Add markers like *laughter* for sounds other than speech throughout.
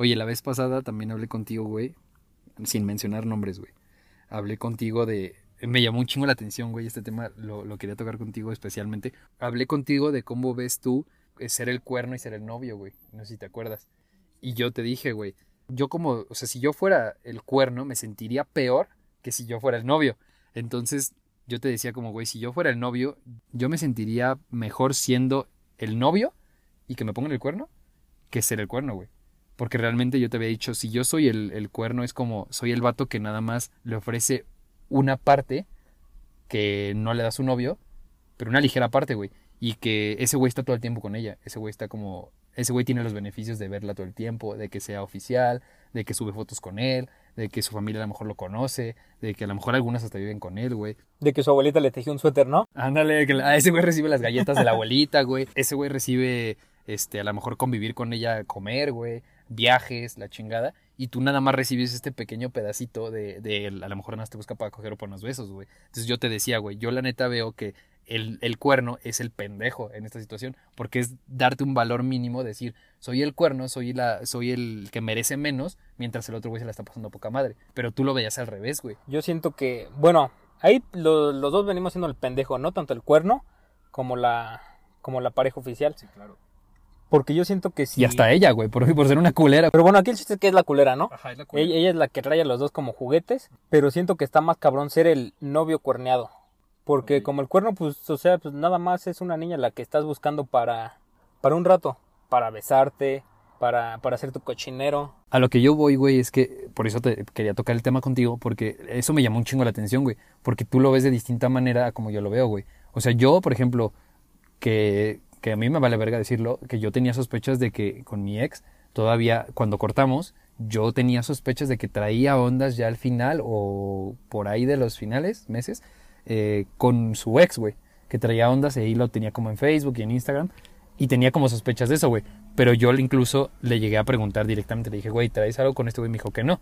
Oye, la vez pasada también hablé contigo, güey, sin mencionar nombres, güey. Hablé contigo de... Me llamó un chingo la atención, güey, este tema lo, quería tocar contigo especialmente. Hablé contigo de cómo ves tú eh, ser el cuerno y ser el novio, güey. No sé si te acuerdas. Y yo te dije, güey, yo como, o sea, si yo fuera el cuerno, me sentiría peor que si yo fuera el novio. Entonces, yo te decía como, güey, si yo fuera el novio, yo me sentiría mejor siendo el novio y que me pongan el cuerno que ser el cuerno, güey. Porque realmente yo te había dicho, si yo soy el, el cuerno, es como, soy el vato que nada más le ofrece una parte que no le da a su novio, pero una ligera parte, güey. Y que ese güey está todo el tiempo con ella. Ese güey está como ese güey tiene los beneficios de verla todo el tiempo, de que sea oficial, de que sube fotos con él, de que su familia a lo mejor lo conoce, de que a lo mejor algunas hasta viven con él, güey. De que su abuelita le tejió un suéter, ¿no? Ándale, que a ese güey recibe las galletas de la abuelita, güey. Ese güey recibe, este, a lo mejor convivir con ella, comer, güey, viajes, la chingada. Y tú nada más recibes este pequeño pedacito de, de a lo mejor nada más te busca para coger o por unos besos, güey. Entonces yo te decía, güey, yo la neta veo que el, cuerno es el pendejo en esta situación, porque es darte un valor mínimo, decir, soy el cuerno, soy, la, soy el que merece menos, mientras el otro güey se la está pasando poca madre. Pero tú lo veías al revés, güey. Yo siento que, bueno, ahí los dos venimos siendo el pendejo, ¿no? Tanto el cuerno como la, como la pareja oficial. Sí, claro. Porque yo siento que sí. Y hasta ella, güey, por, por ser una culera. Pero bueno, aquí el chiste es que es la culera, ¿no? Ajá, es la culera. Ella, ella, es la que trae a los dos como juguetes, pero siento que está más cabrón ser el novio cuerneado. Porque como el cuerno, pues, o sea, pues nada más es una niña la que estás buscando para, para un rato, para besarte, para, para hacer tu cochinero. A lo que yo voy, güey, es que por eso te quería tocar el tema contigo, porque eso me llamó un chingo la atención, güey, porque tú lo ves de distinta manera a como yo lo veo, güey. O sea, yo, por ejemplo, que, que a mí me vale verga decirlo, que yo tenía sospechas de que con mi ex, todavía cuando cortamos, yo tenía sospechas de que traía ondas ya al final o por ahí de los finales, meses, eh, con su ex, güey, que traía ondas y ahí lo tenía como en Facebook y en Instagram y tenía como sospechas de eso, güey. Pero yo incluso le llegué a preguntar directamente, le dije, güey, ¿traes algo con este güey? Me dijo que no.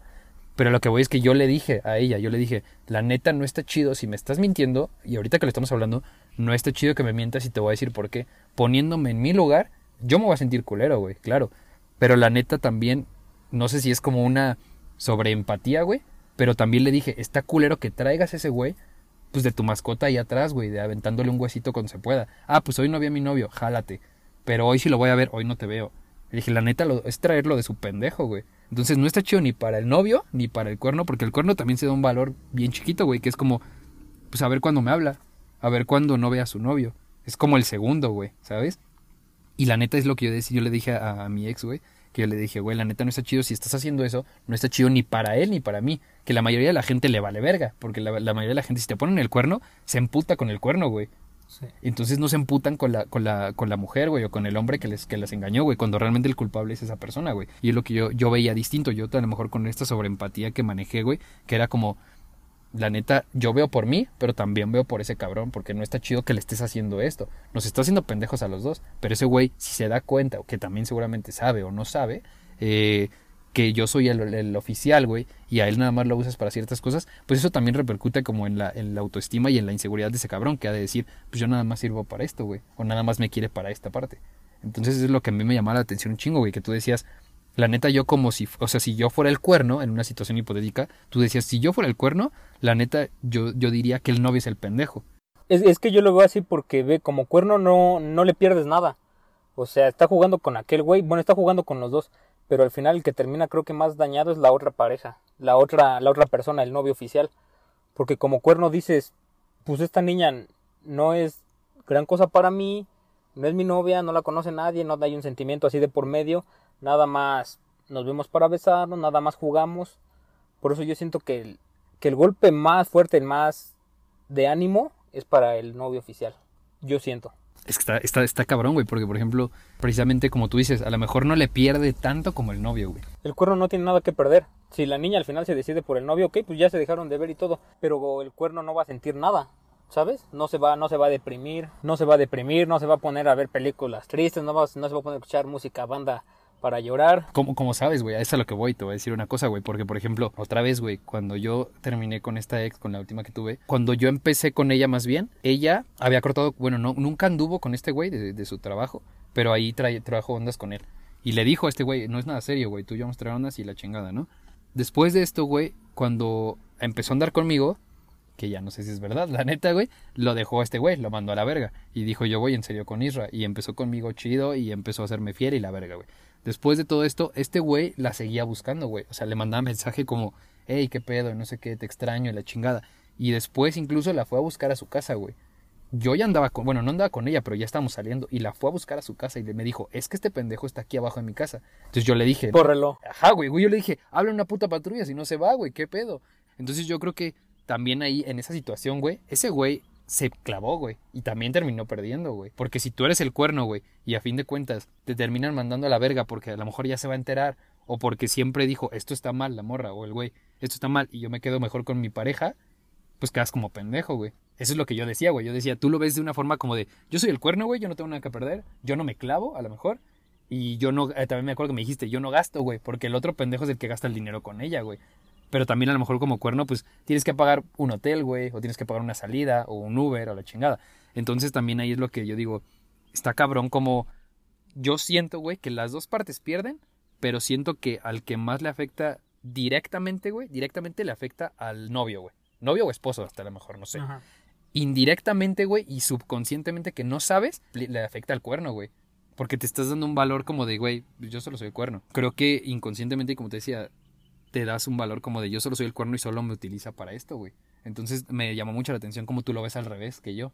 Pero lo que voy es que yo le dije a ella, yo le dije, la neta no está chido si me estás mintiendo, y ahorita que lo estamos hablando, no está chido que me mientas y te voy a decir por qué. Poniéndome en mi lugar, yo me voy a sentir culero, güey, claro. Pero la neta también, no sé si es como una sobreempatía, güey, pero también le dije, está culero que traigas ese güey pues de tu mascota ahí atrás, güey, de aventándole un huesito cuando se pueda. Ah, pues hoy no vi a mi novio, jálate. Pero hoy sí lo voy a ver, hoy no te veo. Le dije, la neta lo, es traerlo de su pendejo, güey. Entonces no está chido ni para el novio ni para el cuerno, porque el cuerno también se da un valor bien chiquito, güey, que es como, pues a ver cuándo me habla, a ver cuándo no ve a su novio. Es como el segundo, güey, ¿sabes? Y la neta es lo que yo, decía, yo le dije a, mi ex, güey, que yo le dije, güey, la neta no está chido, si estás haciendo eso, no está chido ni para él ni para mí. Que la mayoría de la gente le vale verga, porque la, mayoría de la gente, si te ponen el cuerno, se emputa con el cuerno, güey. Entonces no se emputan con la, con la, con la mujer, güey, o con el hombre que les, que les engañó, güey, cuando realmente el culpable es esa persona, güey. Y es lo que yo, yo veía distinto, yo a lo mejor con esta sobreempatía que manejé, güey, que era como, la neta, yo veo por mí, pero también veo por ese cabrón, porque no está chido que le estés haciendo esto. Nos está haciendo pendejos a los dos, pero ese güey, si se da cuenta, o que también seguramente sabe o no sabe, eh, que yo soy el, oficial, güey, y a él nada más lo usas para ciertas cosas, pues eso también repercute como en la, autoestima y en la inseguridad de ese cabrón, que ha de decir, pues yo nada más sirvo para esto, güey, o nada más me quiere para esta parte. Entonces es lo que a mí me llamaba la atención un chingo, güey, que tú decías, la neta, yo como si, o sea, si yo fuera el cuerno en una situación hipotética, tú decías, si yo fuera el cuerno, la neta, yo, yo diría que el novio es el pendejo. Es, es que yo lo veo así porque ve, como cuerno no, no le pierdes nada. O sea, está jugando con aquel güey, bueno, está jugando con los dos, pero al final el que termina creo que más dañado es la otra pareja, la otra, la otra persona, el novio oficial. Porque como cuerno dices, pues esta niña no es gran cosa para mí, no es mi novia, no la conoce nadie, no hay un sentimiento así de por medio, nada más nos vemos para besarnos, nada más jugamos. Por eso yo siento que el, que el golpe más fuerte, el más de ánimo, es para el novio oficial. Yo siento. Es que está, está, está cabrón, güey, porque por ejemplo, precisamente como tú dices, a lo mejor no le pierde tanto como el novio, güey. El cuerno no tiene nada que perder. Si la niña al final se decide por el novio, ok, pues ya se dejaron de ver y todo, pero el cuerno no va a sentir nada. ¿sabes? No se va, no se va a deprimir, no se va a deprimir, no se va a poner a ver películas tristes, no, va, no se va a poner a escuchar música banda para llorar. Como, sabes, güey, a eso es a lo que voy, te voy a decir una cosa, güey, porque por ejemplo, otra vez, güey, cuando yo terminé con esta ex, con la última que tuve, cuando yo empecé con ella más bien, ella había cortado, bueno, no, nunca anduvo con este güey de, su trabajo, pero ahí trae, trabajó ondas con él. Y le dijo a este güey, no es nada serio, güey, tú y yo vamos a traer ondas y la chingada, ¿no? Después de esto, güey, cuando empezó a andar conmigo, que ya no sé si es verdad, la neta, güey, lo dejó a este güey, lo mandó a la verga. Y dijo, yo voy en serio con Isra. Y empezó conmigo chido y empezó a hacerme fiel y la verga, güey. Después de todo esto, este güey la seguía buscando, güey. O sea, le mandaba mensaje como, hey, qué pedo, no sé qué, te extraño y la chingada. Y después incluso la fue a buscar a su casa, güey. Yo ya andaba con, bueno, no andaba con ella, pero ya estábamos saliendo y la fue a buscar a su casa y le me dijo, es que este pendejo está aquí abajo de mi casa. Entonces yo le dije, Córrelo. Ajá, güey, güey, yo le dije, habla una puta patrulla si no se va, güey, qué pedo. Entonces yo creo que también ahí, en esa situación, güey, ese güey se clavó, güey, y también terminó perdiendo, güey. Porque si tú eres el cuerno, güey, y a fin de cuentas te terminan mandando a la verga porque a lo mejor ya se va a enterar, o porque siempre dijo, esto está mal, la morra, o el güey, esto está mal, y yo me quedo mejor con mi pareja, pues quedas como pendejo, güey. Eso es lo que yo decía, güey. Yo decía, tú lo ves de una forma como de, yo soy el cuerno, güey, yo no tengo nada que perder, yo no me clavo, a lo mejor. Y yo no, eh, también me acuerdo que me dijiste, yo no gasto, güey, porque el otro pendejo es el que gasta el dinero con ella, güey. Pero también a lo mejor como cuerno, pues tienes que pagar un hotel, güey, o tienes que pagar una salida, o un Uber, o la chingada. Entonces también ahí es lo que yo digo, está cabrón como yo siento, güey, que las dos partes pierden, pero siento que al que más le afecta directamente, güey, directamente le afecta al novio, güey. Novio o esposo, hasta a lo mejor, no sé. Ajá. Indirectamente, güey, y subconscientemente que no sabes, le, le afecta al cuerno, güey. Porque te estás dando un valor como de, güey, yo solo soy cuerno. Creo que inconscientemente, como te decía, te das un valor como de yo solo soy el cuerno y solo me utiliza para esto, güey. Entonces me llamó mucho la atención como tú lo ves al revés que yo.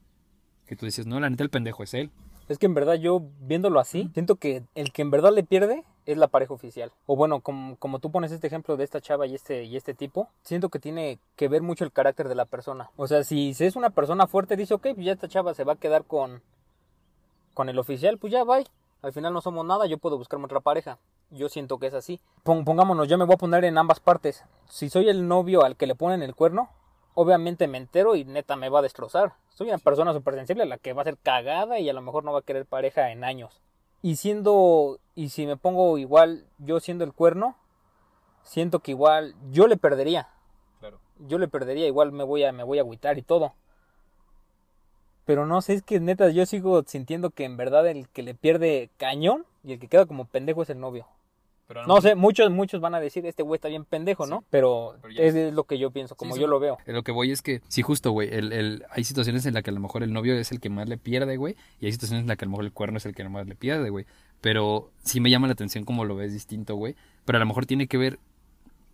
Que tú dices, no, la neta el pendejo es él. Es que en verdad yo, viéndolo así, siento que el que en verdad le pierde es la pareja oficial. O bueno, como, como tú pones este ejemplo de esta chava y este, y este tipo, siento que tiene que ver mucho el carácter de la persona. O sea, si es una persona fuerte, dice, ok, pues ya esta chava se va a quedar con, con el oficial, pues ya, bye. Al final no somos nada, yo puedo buscarme otra pareja. Yo siento que es así. Pon- pongámonos, yo me voy a poner en ambas partes. Si soy el novio al que le ponen el cuerno, obviamente me entero y neta me va a destrozar. Soy una persona súper sensible a la que va a ser cagada y a lo mejor no va a querer pareja en años. Y siendo, y si me pongo igual, yo siendo el cuerno, siento que igual yo le perdería. Claro. Yo le perdería, igual me voy a, me voy a agüitar y todo. Pero no sé, es que neta, yo sigo sintiendo que en verdad el que le pierde cañón y el que queda como pendejo es el novio. Pero No sé, muchos, muchos van a decir, este güey está bien pendejo, ¿no? Pero, es, es- lo que yo pienso, como Sí, yo sí. lo veo. Lo que voy es que, sí, justo, güey, el, el- hay situaciones en las que a lo mejor el novio es el que más le pierde, güey, y hay situaciones en las que a lo mejor el cuerno es el que más le pierde, güey. Pero sí me llama la atención cómo lo ves distinto, güey. Pero a lo mejor tiene que ver,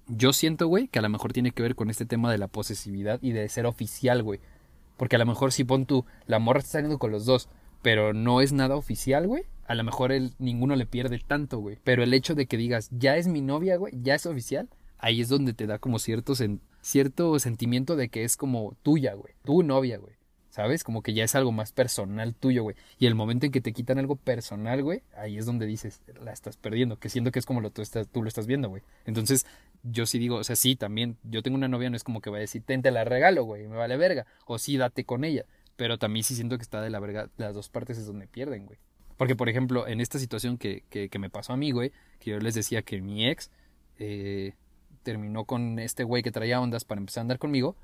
yo siento, güey, que a lo mejor tiene que ver con este tema de la posesividad y de ser oficial, güey. Porque a lo mejor si pon tú, la morra está saliendo con los dos, pero no es nada oficial, güey. A lo mejor él, ninguno le pierde tanto, güey. Pero el hecho de que digas, ya es mi novia, güey, ya es oficial, ahí es donde te da como cierto, cierto sentimiento de que es como tuya, güey. Tu novia, güey. ¿Sabes? Como que ya es algo más personal tuyo, güey. Y el momento en que te quitan algo personal, güey, ahí es donde dices, la estás perdiendo. Que siento que es como lo tú, estás, tú lo estás viendo, güey. Entonces, yo sí digo, o sea, sí, también, yo tengo una novia, no es como que va a decir, ten, te la regalo, güey, me vale verga. O sí, date con ella. Pero también sí siento que está de la verga, las dos partes es donde pierden, güey. Porque, por ejemplo, en esta situación que, que, que me pasó a mí, güey, que yo les decía que mi ex eh, terminó con este güey que traía ondas para empezar a andar conmigo,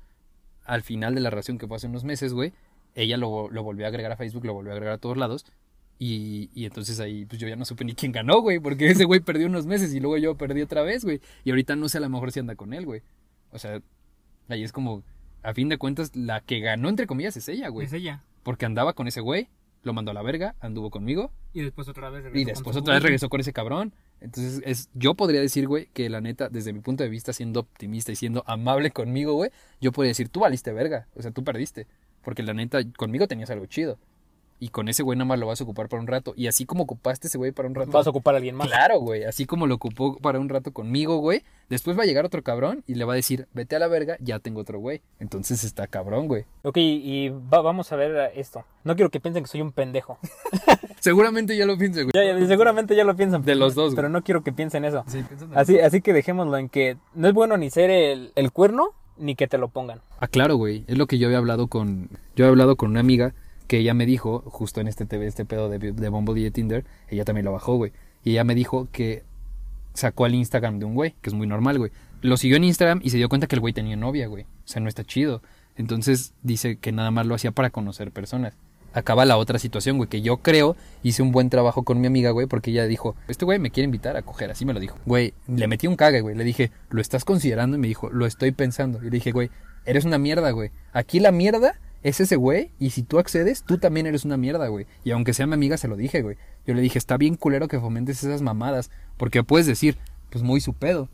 al final de la relación que fue hace unos meses, güey, ella lo, lo volvió a agregar a Facebook, lo volvió a agregar a todos lados. Y, y entonces ahí pues yo ya no supe ni quién ganó, güey, porque ese güey perdió unos meses y luego yo perdí otra vez, güey. Y ahorita no sé a lo mejor si anda con él, güey. O sea, ahí es como, a fin de cuentas, la que ganó, entre comillas, es ella, güey. Es ella. Porque andaba con ese güey, lo mandó a la verga, anduvo conmigo Y después otra vez y después otra vez regresó con ese cabrón. Entonces, es, yo podría decir, güey, que la neta, desde mi punto de vista, siendo optimista y siendo amable conmigo, güey, yo podría decir, tú valiste verga, o sea, tú perdiste. Porque la neta, conmigo tenías algo chido. Y con ese güey nada más lo vas a ocupar para un rato. Y así como ocupaste ese güey para un rato. Vas a ocupar a alguien más. Claro, güey. Así como lo ocupó para un rato conmigo, güey. Después va a llegar otro cabrón y le va a decir, vete a la verga, ya tengo otro güey. Entonces está cabrón, güey. Ok, y va- vamos a ver esto. No quiero que piensen que soy un pendejo. *laughs* Seguramente ya lo pienso, güey. Ya, ya, seguramente ya lo piensan. De los dos, güey. Pero no quiero que piensen eso. Sí, Así, así que dejémoslo en que no es bueno ni ser el, el cuerno ni que te lo pongan. Ah, claro, güey. Es lo que yo había hablado con. Yo había hablado con una amiga que ella me dijo, justo en este TV, este pedo de, de Bumble y de Tinder, ella también lo bajó, güey. Y ella me dijo que sacó al Instagram de un güey, que es muy normal, güey. Lo siguió en Instagram y se dio cuenta que el güey tenía novia, güey. O sea, no está chido. Entonces dice que nada más lo hacía para conocer personas. acaba la otra situación, güey, que yo creo hice un buen trabajo con mi amiga, güey, porque ella dijo, este güey me quiere invitar a coger, así me lo dijo. Güey, le metí un cague, güey, le dije, ¿lo estás considerando? Y me dijo, lo estoy pensando. Y le dije, güey, eres una mierda, güey. Aquí la mierda es ese güey, y si tú accedes, tú también eres una mierda, güey. Y aunque sea mi amiga, se lo dije, güey. Yo le dije, está bien culero que fomentes esas mamadas, porque puedes decir, pues muy su pedo,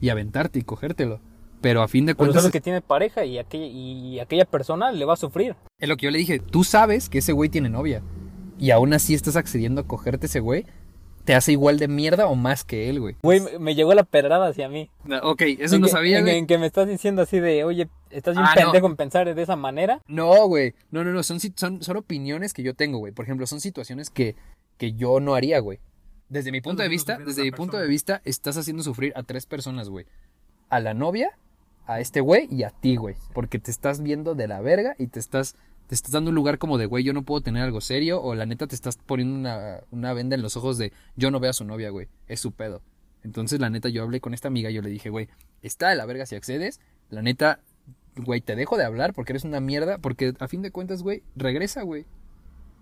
y aventarte y cogértelo. Pero a fin de Pero cuentas... sabes que tiene pareja y aquella, y aquella persona le va a sufrir. Es lo que yo le dije, tú sabes que ese güey tiene novia. Y aún así estás accediendo a cogerte ese güey. Te hace igual de mierda o más que él, güey. Güey, me- llegó la pedrada hacia mí. Ok, eso En no que- sabía, en, güey. en que me estás diciendo así de, oye, estás bien Ah, no. en pensar de esa manera. No, güey. No, no, no. Son, son, son opiniones que yo tengo, güey. Por ejemplo, son situaciones que, que yo no haría, güey. Desde mi punto de vista, desde mi punto de vista, estás haciendo sufrir a tres personas, güey. A la novia, a este güey y a ti, güey. Porque te estás viendo de la verga y te estás, te estás dando un lugar como de, güey, yo no puedo tener algo serio. O la neta te estás poniendo una, una venda en los ojos de, yo no veo a su novia, güey. Es su pedo. Entonces, la neta, yo hablé con esta amiga y yo le dije, güey, está de la verga si accedes. La neta, güey, te dejo de hablar porque eres una mierda. Porque a fin de cuentas, güey, regresa, güey.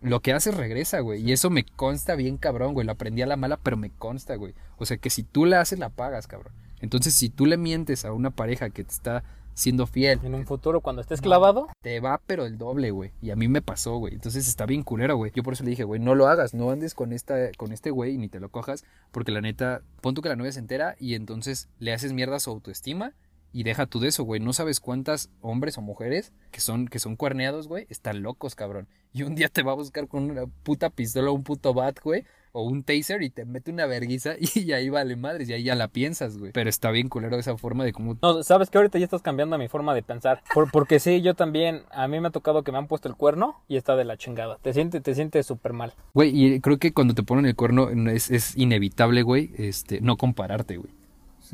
Lo que haces regresa, güey. Y eso me consta bien cabrón, güey. Lo aprendí a la mala, pero me consta, güey. O sea que si tú la haces, la pagas, cabrón. Entonces, si tú le mientes a una pareja que te está siendo fiel, En un futuro, cuando estés clavado, te va, pero el doble, güey. Y a mí me pasó, güey. Entonces está bien culero, güey. Yo por eso le dije, güey, no lo hagas, no andes con esta, con este güey, ni te lo cojas, porque la neta, pon tú que la novia se entera y entonces le haces mierda a su autoestima. Y deja tú de eso, güey. No sabes cuántas hombres o mujeres que son, que son cuerneados, güey, están locos, cabrón. Y un día te va a buscar con una puta pistola o un puto bat, güey. O un taser y te mete una verguiza *laughs* y ahí vale madres. Y ahí ya la piensas, güey. Pero está bien culero esa forma de cómo no, sabes que ahorita ya estás cambiando mi forma de pensar. Por- porque sí, yo también, a mí me ha tocado que me han puesto el cuerno y está de la chingada. Te sientes, te sientes súper mal. Güey, y creo que cuando te ponen el cuerno es, es inevitable, güey, este, no compararte, güey.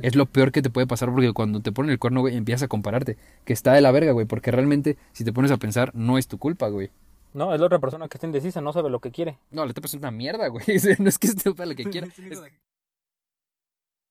Es lo peor que te puede pasar porque cuando te ponen el cuerno, güey, empiezas a compararte. Que está de la verga, güey, porque realmente, si te pones a pensar, no es tu culpa, güey. No, es la otra persona que está indecisa, no sabe lo que quiere. No, la otra persona es una mierda, güey. *laughs* No es que esté para lo que quiera. Es,